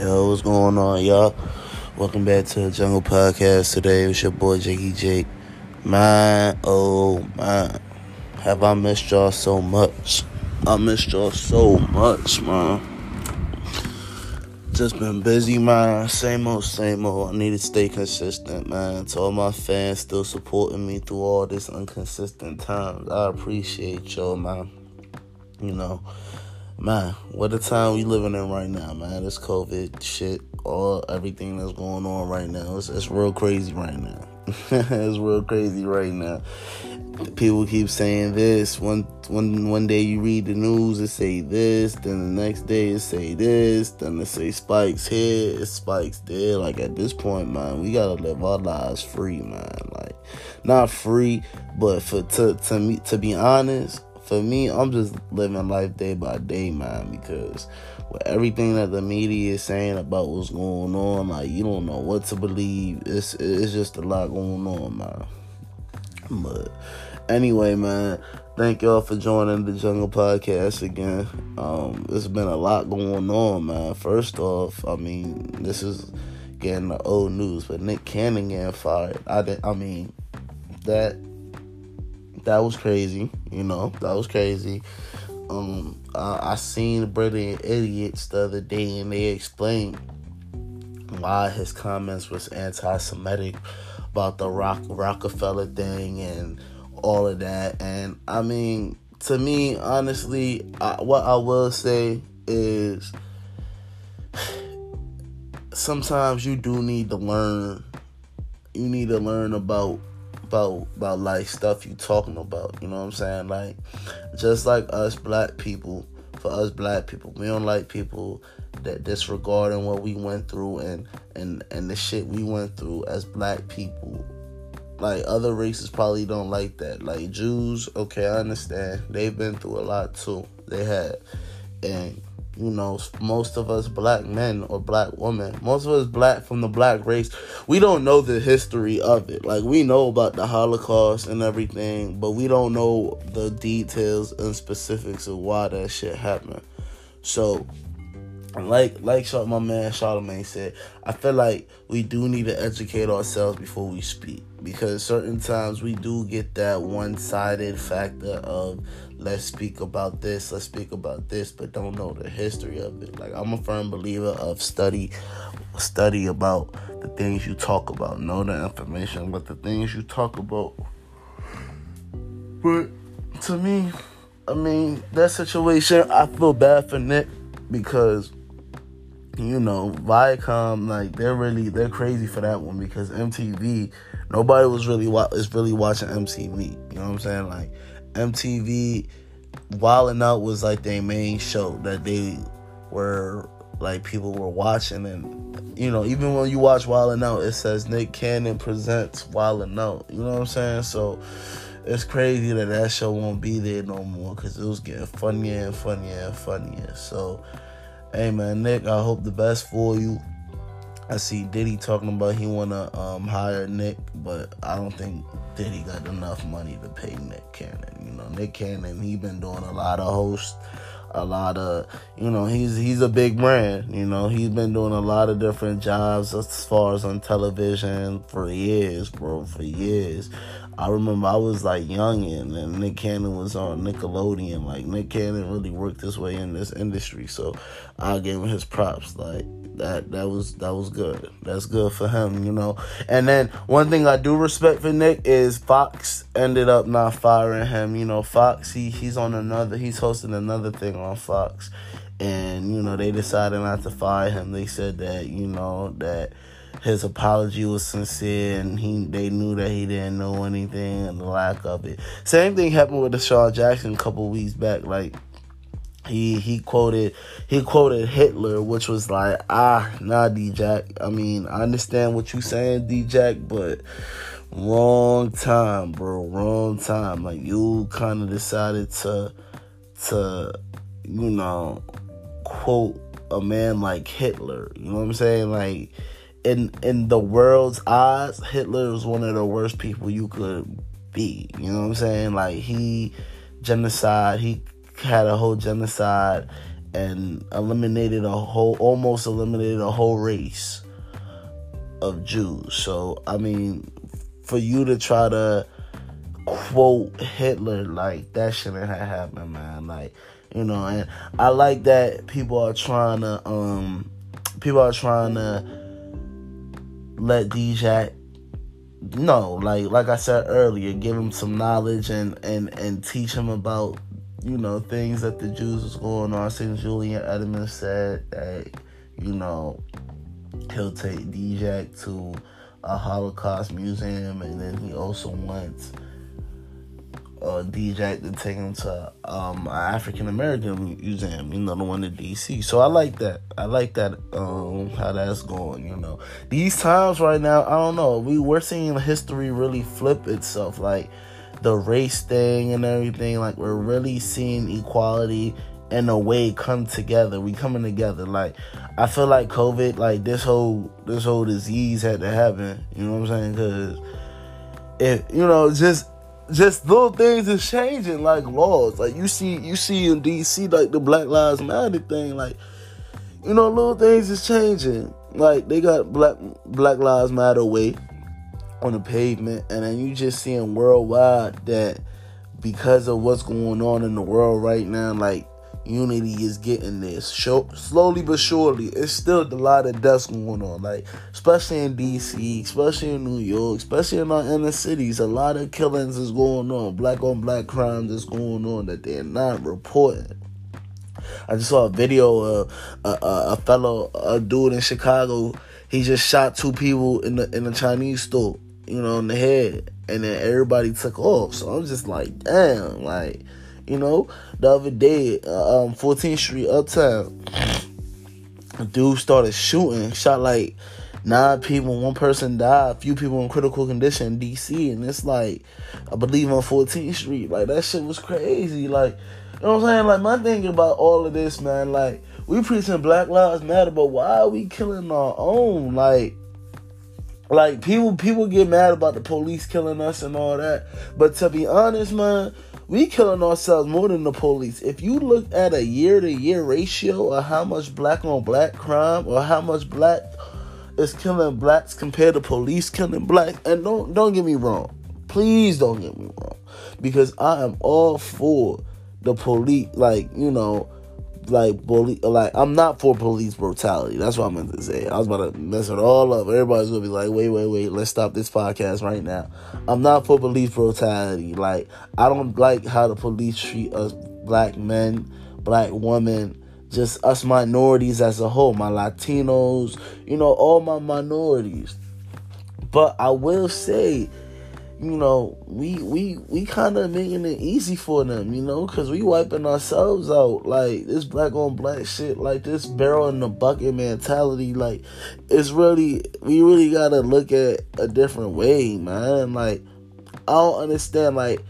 Yo, what's going on, y'all? Welcome back to the Jungle Podcast today. It's your boy Jakey Jake. Man, oh man, have I missed y'all so much? I missed y'all so much, man. Just been busy, man. Same old, same old. I need to stay consistent, man. To all my fans still supporting me through all this inconsistent times, I appreciate y'all, man. You know man, what a time we living in right now, man. This COVID shit, all everything that's going on right now, it's, it's real crazy right now. it's real crazy right now. People keep saying this. One one one day you read the news, it say this. Then the next day it say this. Then it say spikes here, it spikes there. Like at this point, man, we gotta live our lives free, man. Like not free, but for to to me to be honest, for me, I'm just living life day by day, man, because with everything that the media is saying about what's going on, like you don't know what to believe. It's it's just a lot going on, man. But anyway, man, thank y'all for joining the Jungle Podcast again. Um, it's been a lot going on, man. First off, I mean, this is getting the old news, but Nick Cannon getting fired. I I mean, that that was crazy. You know, that was crazy. Um, uh, I seen Brilliant Idiots the other day, and they explained why his comments was anti-Semitic about the Rock Rockefeller thing and all of that. And I mean, to me, honestly, I, what I will say is sometimes you do need to learn. You need to learn about about about like stuff you talking about. You know what I'm saying? Like just like us black people, for us black people, we don't like people that disregarding what we went through and and and the shit we went through as black people. Like other races probably don't like that. Like Jews, okay, I understand. They've been through a lot too. They have. And you know, most of us black men or black women, most of us black from the black race, we don't know the history of it. Like we know about the Holocaust and everything, but we don't know the details and specifics of why that shit happened. So like like my man Charlemagne said, I feel like we do need to educate ourselves before we speak because certain times we do get that one-sided factor of let's speak about this, let's speak about this, but don't know the history of it. Like I'm a firm believer of study study about the things you talk about, know the information, but the things you talk about. But to me, I mean, that situation, I feel bad for Nick because you know, Viacom, like they're really they're crazy for that one because MTV, nobody was really wa- is really watching MTV. You know what I'm saying? Like MTV, Wild 'N Out was like their main show that they were like people were watching, and you know even when you watch Wild 'N Out, it says Nick Cannon presents Wild 'N Out. You know what I'm saying? So it's crazy that that show won't be there no more because it was getting funnier and funnier and funnier. So Hey man, Nick, I hope the best for you. I see Diddy talking about he wanna um, hire Nick, but I don't think Diddy got enough money to pay Nick Cannon. You know, Nick Cannon, he been doing a lot of hosts, a lot of you know, he's he's a big brand. You know, he's been doing a lot of different jobs as far as on television for years, bro, for years. I remember I was like young and Nick Cannon was on Nickelodeon. Like Nick Cannon really worked his way in this industry, so I gave him his props. Like that, that was that was good. That's good for him, you know. And then one thing I do respect for Nick is Fox ended up not firing him. You know, Fox he he's on another he's hosting another thing on Fox, and you know they decided not to fire him. They said that you know that his apology was sincere and he they knew that he didn't know anything and the lack of it. Same thing happened with DeSean Jackson a couple weeks back. Like he he quoted he quoted Hitler, which was like, ah, nah, D Jack. I mean, I understand what you saying, D Jack, but wrong time, bro. Wrong time. Like you kind of decided to to you know quote a man like Hitler. You know what I'm saying? Like in in the world's eyes, Hitler was one of the worst people you could be. You know what I'm saying? Like he genocide, he had a whole genocide and eliminated a whole, almost eliminated a whole race of Jews. So I mean, for you to try to quote Hitler like that shouldn't have happened, man. Like you know, and I like that people are trying to um people are trying to let DJ no, like like I said earlier, give him some knowledge and and and teach him about you know things that the Jews was going on. Since Julian Edelman said that you know he'll take DJ to a Holocaust museum, and then he also wants uh, DJ to take him to um, an African American museum, you know, the one in DC. So I like that. I like that um, how that's going. You know, these times right now, I don't know. We we're seeing history really flip itself, like the race thing and everything. Like we're really seeing equality in a way come together. We coming together. Like I feel like COVID, like this whole this whole disease had to happen. You know what I'm saying? Because if you know, just just little things is changing, like laws. Like you see, you see in DC, like the Black Lives Matter thing. Like you know, little things is changing. Like they got Black Black Lives Matter way on the pavement, and then you just seeing worldwide that because of what's going on in the world right now, like unity is getting this show slowly but surely it's still a lot of deaths going on. Like especially in dc especially in new york especially in our inner cities a lot of killings is going on. Black on black crimes is going on that they're not reporting. I just saw a video of a, a, a fellow a dude in chicago. He just shot two people in the in the chinese store you know in the head. And then everybody took off. So i'm just like damn like you know, the other day, uh, um, 14th Street Uptown, dude started shooting, shot like nine people, one person died, a few people in critical condition in DC, and it's like, I believe on 14th Street, like that shit was crazy. Like, you know what I'm saying? Like, my thing about all of this, man, like, we preaching Black Lives Matter, but why are we killing our own? Like, like people people get mad about the police killing us and all that. But to be honest, man, we killing ourselves more than the police. If you look at a year to year ratio of how much black on black crime or how much black is killing blacks compared to police killing blacks, and don't don't get me wrong, please don't get me wrong, because I am all for the police, like you know like bully like I'm not for police brutality. That's what I meant to say. I was about to mess it all up. Everybody's gonna be like, wait, wait, wait, let's stop this podcast right now. I'm not for police brutality. Like I don't like how the police treat us black men, black women, just us minorities as a whole, my Latinos, you know, all my minorities. But I will say you know, we we we kind of making it easy for them, you know, because we wiping ourselves out. Like this black on black shit, like this barrel in the bucket mentality. Like it's really we really gotta look at a different way, man. Like I don't understand. Like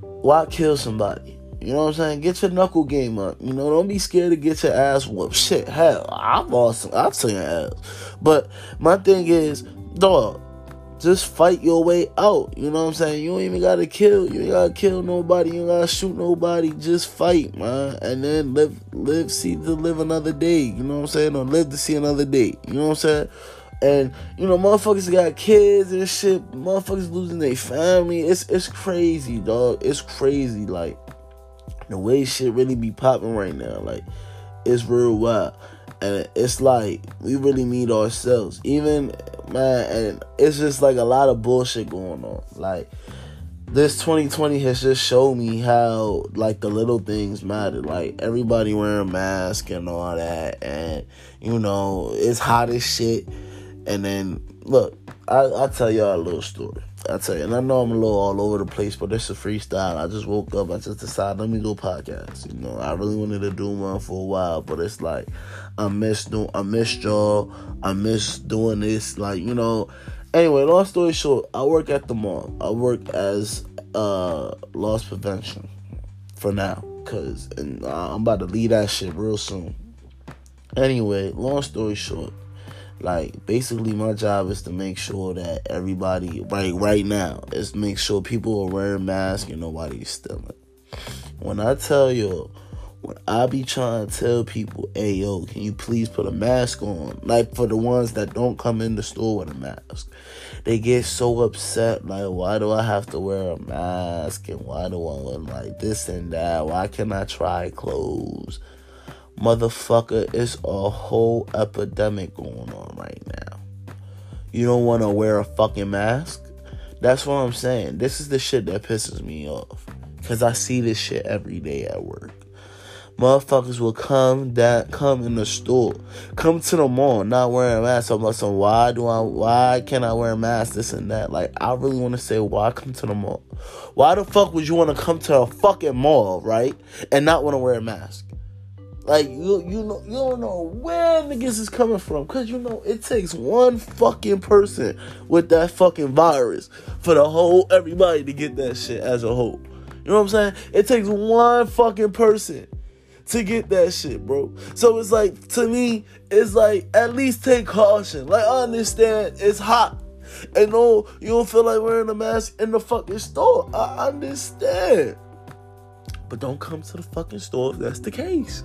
why kill somebody? You know what I'm saying? Get your knuckle game up. You know, don't be scared to get your ass whooped. Shit, hell, I've lost, I've seen ass. But my thing is, dog, just fight your way out. You know what I'm saying? You don't even gotta kill. You ain't gotta kill nobody. You ain't gotta shoot nobody. Just fight, man. And then live, live, see to live another day. You know what I'm saying? Or live to see another day. You know what I'm saying? And you know, motherfuckers got kids and shit. Motherfuckers losing their family. It's it's crazy, dog. It's crazy. Like the way shit really be popping right now. Like it's real wild. And it's like we really need ourselves. Even man, and it's just like a lot of bullshit going on. Like this 2020 has just showed me how like the little things matter. Like everybody wearing masks and all that, and you know it's hot as shit. And then look, I I'll tell y'all a little story. I tell you, and I know I'm a little all over the place, but this is a freestyle. I just woke up. I just decided let me go podcast. You know, I really wanted to do one for a while, but it's like I miss doing, I miss y'all. I miss doing this. Like you know. Anyway, long story short, I work at the mall. I work as uh loss prevention for now, cause and I'm about to leave that shit real soon. Anyway, long story short, like basically my job is to make sure that everybody right right now is make sure people are wearing masks and nobody's stealing. When I tell you when I be trying to tell people, hey yo, can you please put a mask on? Like for the ones that don't come in the store with a mask. They get so upset, like, why do I have to wear a mask? And why do I like this and that? Why can't I try clothes? Motherfucker, it's a whole epidemic going on right now. You don't want to wear a fucking mask? That's what I'm saying. This is the shit that pisses me off. Because I see this shit every day at work. Motherfuckers will come that come in the store, come to the mall, not wearing a mask. I'm like, so why do I? Why can't I wear a mask? This and that. Like, I really want to say, why come to the mall? Why the fuck would you want to come to a fucking mall, right, and not want to wear a mask? Like you, you know, you don't know where niggas is coming from, cause you know it takes one fucking person with that fucking virus for the whole everybody to get that shit as a whole. You know what I'm saying? It takes one fucking person to get that shit, bro. So it's like to me, it's like at least take caution. Like I understand it's hot. And no, you don't feel like wearing a mask in the fucking store. I understand. But don't come to the fucking store if that's the case.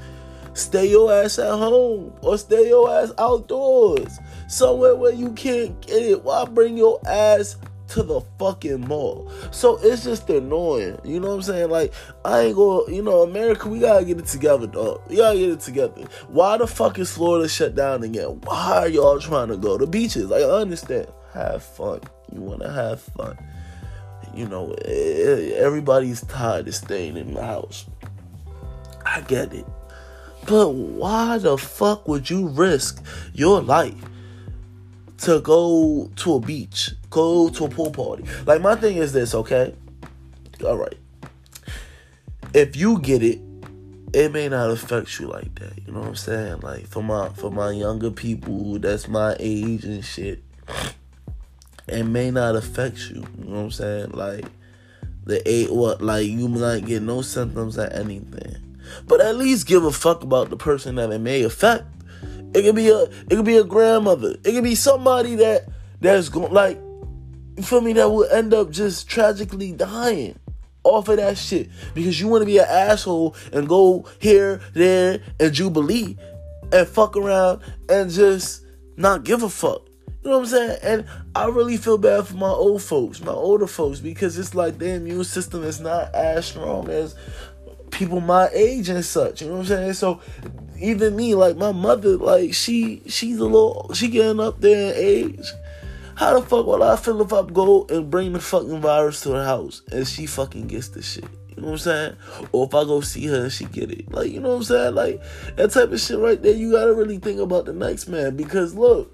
Stay your ass at home or stay your ass outdoors. Somewhere where you can't get it. Why bring your ass to the fucking mall. So it's just annoying. You know what I'm saying? Like, I ain't gonna, you know, America, we gotta get it together, dog. We gotta get it together. Why the fuck is Florida shut down again? Why are y'all trying to go to beaches? Like, I understand. Have fun. You wanna have fun. You know, everybody's tired of staying in the house. I get it. But why the fuck would you risk your life to go to a beach, go to a pool party. Like my thing is this, okay? All right. If you get it, it may not affect you like that. You know what I'm saying? Like for my for my younger people that's my age and shit, it may not affect you. You know what I'm saying? Like the eight what like you might get no symptoms or anything. But at least give a fuck about the person that it may affect. It could be a it could be a grandmother. It could be somebody that that's going like you feel me that will end up just tragically dying off of that shit because you want to be an asshole and go here, there, and jubilee and fuck around and just not give a fuck. You know what I'm saying? And I really feel bad for my old folks, my older folks, because it's like their immune system is not as strong as people my age and such. You know what I'm saying? So even me, like my mother, like she she's a little she getting up there in age. How the fuck will I feel if I go and bring the fucking virus to her house and she fucking gets the shit? You know what I'm saying? Or if I go see her and she get it. Like, you know what I'm saying? Like that type of shit right there, you gotta really think about the next man. Because look,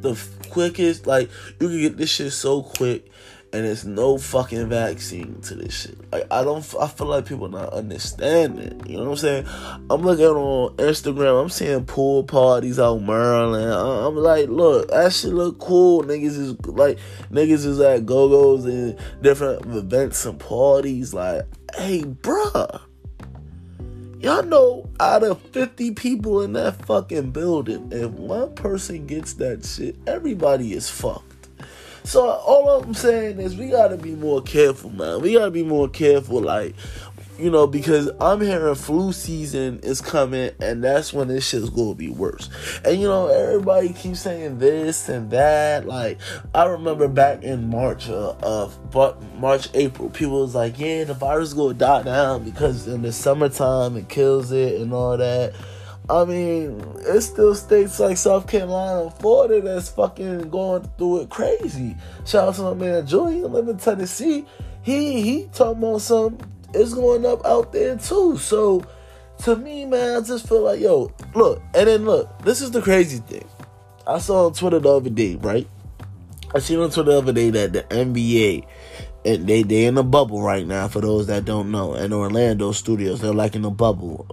the quickest, like, you can get this shit so quick and there's no fucking vaccine to this shit. Like I don't, I feel like people not understanding. You know what I'm saying? I'm looking on Instagram. I'm seeing pool parties out Maryland. I'm like, look, that shit look cool. Niggas is like, niggas is at go go's and different events and parties. Like, hey, bruh. Y'all know out of 50 people in that fucking building, if one person gets that shit, everybody is fucked. So all I'm saying is we gotta be more careful, man. We gotta be more careful, like you know, because I'm hearing flu season is coming, and that's when this shit's gonna be worse. And you know, everybody keeps saying this and that. Like I remember back in March uh, of March April, people was like, "Yeah, the virus gonna die down because in the summertime it kills it and all that." I mean, it's still states like South Carolina and Florida that's fucking going through it crazy. Shout out to my man Julian, live in Tennessee. He he talking about some it's going up out there too. So to me, man, I just feel like yo, look, and then look, this is the crazy thing. I saw on Twitter the other day, right? I seen on Twitter the other day that the NBA and they they in a bubble right now. For those that don't know, In Orlando studios, they're like in a bubble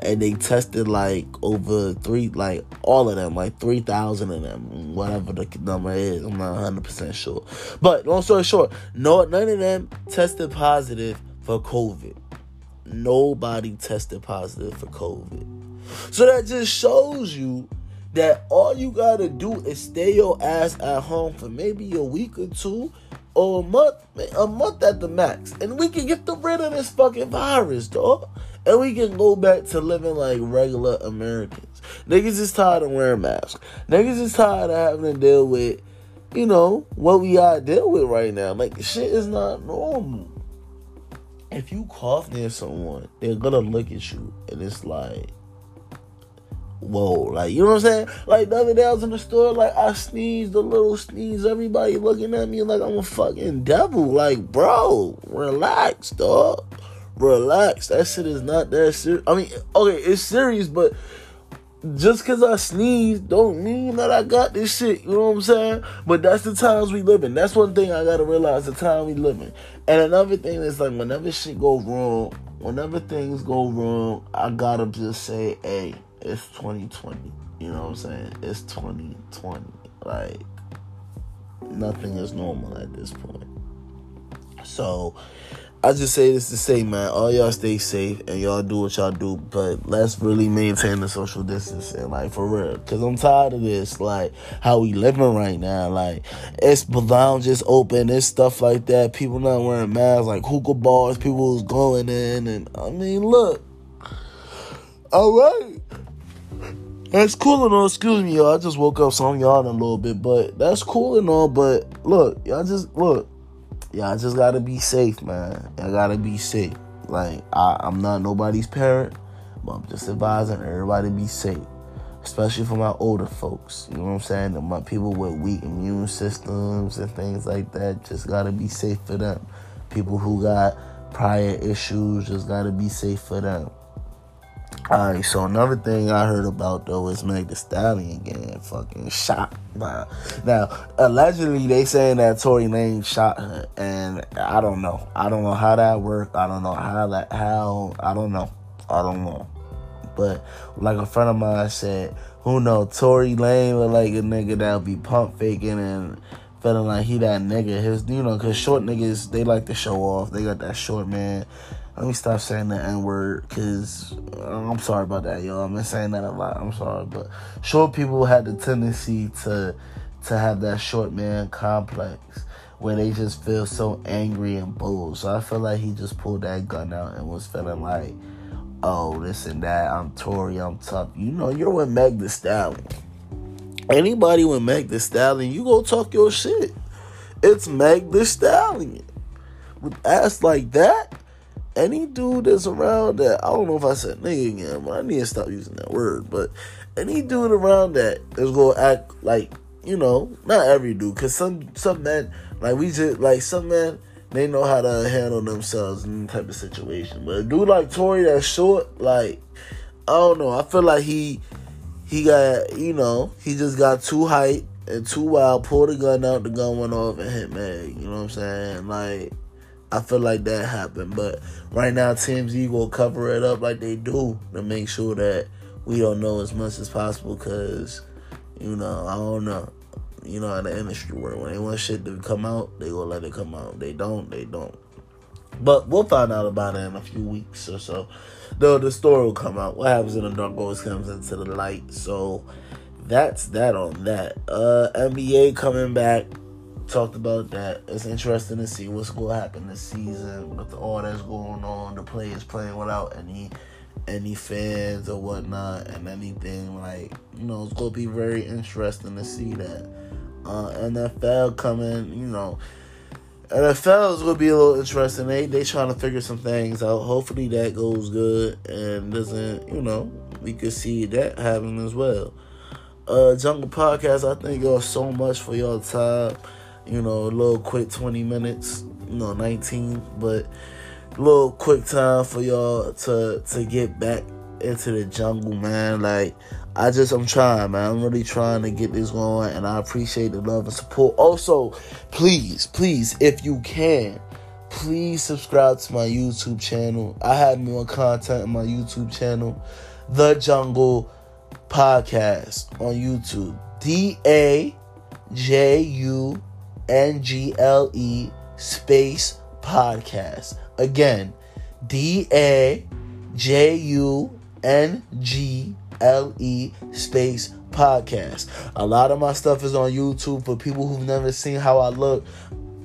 and they tested like over three, like all of them, like three thousand of them, whatever the number is. I'm not 100 percent sure, but long story short, no, none of them tested positive for COVID. Nobody tested positive for COVID. So that just shows you that all you gotta do is stay your ass at home for maybe a week or two or a month, a month at the max, and we can get the rid of this fucking virus, dog. And we can go back to living like regular Americans. Niggas is tired of wearing masks. Niggas is tired of having to deal with, you know, what we gotta deal with right now. Like shit is not normal. If you cough near someone, they're gonna look at you and it's like whoa, like you know what I'm saying? Like the other day I was in the store, like I sneezed a little sneeze, everybody looking at me like I'm a fucking devil. Like, bro, relax, dog. Relax. That shit is not that serious. I mean, okay, it's serious, but just cause I sneeze don't mean that I got this shit. You know what I'm saying? But that's the times we live in. That's one thing I gotta realize the time we live in. And another thing is like whenever shit go wrong, whenever things go wrong, I gotta just say, hey, it's 2020. You know what I'm saying? It's 2020. Like nothing is normal at this point. So I just say this to say, man, all y'all stay safe and y'all do what y'all do, but let's really maintain the social distancing, like for real. Cause I'm tired of this, like how we living right now. Like it's lounges open, it's stuff like that. People not wearing masks, like hookah bars, people was going in, and I mean, look, all right. That's cool and all. Excuse me, y'all. I just woke up, so I'm yawning a little bit, but that's cool and all. But look, y'all just look y'all just gotta be safe, man. Y'all gotta be safe. Like I, I'm not nobody's parent, but I'm just advising everybody be safe, especially for my older folks. You know what I'm saying? And my people with weak immune systems and things like that. Just gotta be safe for them. People who got prior issues just gotta be safe for them. Alright, so another thing I heard about though is Meg Thee Stallion getting fucking shot. By, now, allegedly they saying that Tory Lanez shot her, and I don't know. I don't know how that worked. I don't know how that how I don't know. I don't know. But like a friend of mine said, who know Tory Lanez look like a nigga that'll be pump faking and feeling like he that nigga. His you know, cause short niggas they like to show off. They got that short man let me stop saying the N word because uh, I'm sorry about that, y'all. I've been saying that a lot. I'm sorry, but short people had the tendency to to have that short man complex where they just feel so angry and bold. So I feel like he just pulled that gun out and was feeling like, oh, this and that. I'm Tory. I'm tough. You know, you're with Meg Thee Stallion. Anybody with Meg Thee Stallion, you go talk your shit. It's Meg Thee Stallion. With ass like that, any dude that's around that, I don't know if I said nigga again, but I need to stop using that word. But any dude around that is gonna act like, you know, not every dude, cause some some men like we just like some men they know how to handle themselves in type of situation. But a dude like Tory that's short, like I don't know. I feel like he he got you know he just got too hype and too wild. Pulled the gun out, the gun went off and hit Meg. You know what I'm saying? Like I feel like that happened. But right now, TMZ will cover it up like they do to make sure that we don't know as much as possible. Cause you know, I don't know. You know how the industry work. When they want shit to come out, they gonna let it come out. They don't, they don't. But we'll find out about it in a few weeks or so. Though the story will come out. What happens in the dark always comes into the light. So that's that on that. Uh NBA coming back talked about that. It's interesting to see what's going to happen this season with all that's going on. The players playing without any any fans or whatnot, and anything like you know, it's going to be very interesting to see that. Uh, NFL coming, you know. NFL is gonna be a little interesting. They they trying to figure some things out. Hopefully that goes good and doesn't, you know, we could see that happen as well. Uh Jungle Podcast, I thank y'all so much for your time you know, a little quick 20 minutes, you know, 19, but a little quick time for y'all to to get back into the jungle, man. Like I just I'm trying, man. I'm really trying to get this going and I appreciate the love and support. Also, please, please, if you can, please subscribe to my YouTube channel. I have more content on my YouTube channel, The Jungle Podcast on YouTube. D A J U N G L E space podcast. Again, D A J U N G L E space podcast. A lot of my stuff is on YouTube for people who've never seen how I look.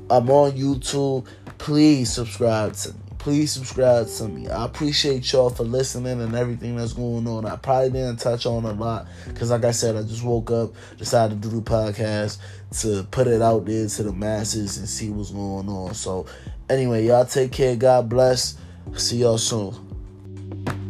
I'm on YouTube. Please subscribe to me. Please subscribe to me. I appreciate y'all for listening and everything that's going on. I probably didn't touch on a lot because, like I said, I just woke up, decided to do the podcast to put it out there to the masses and see what's going on. So, anyway, y'all take care. God bless. See y'all soon.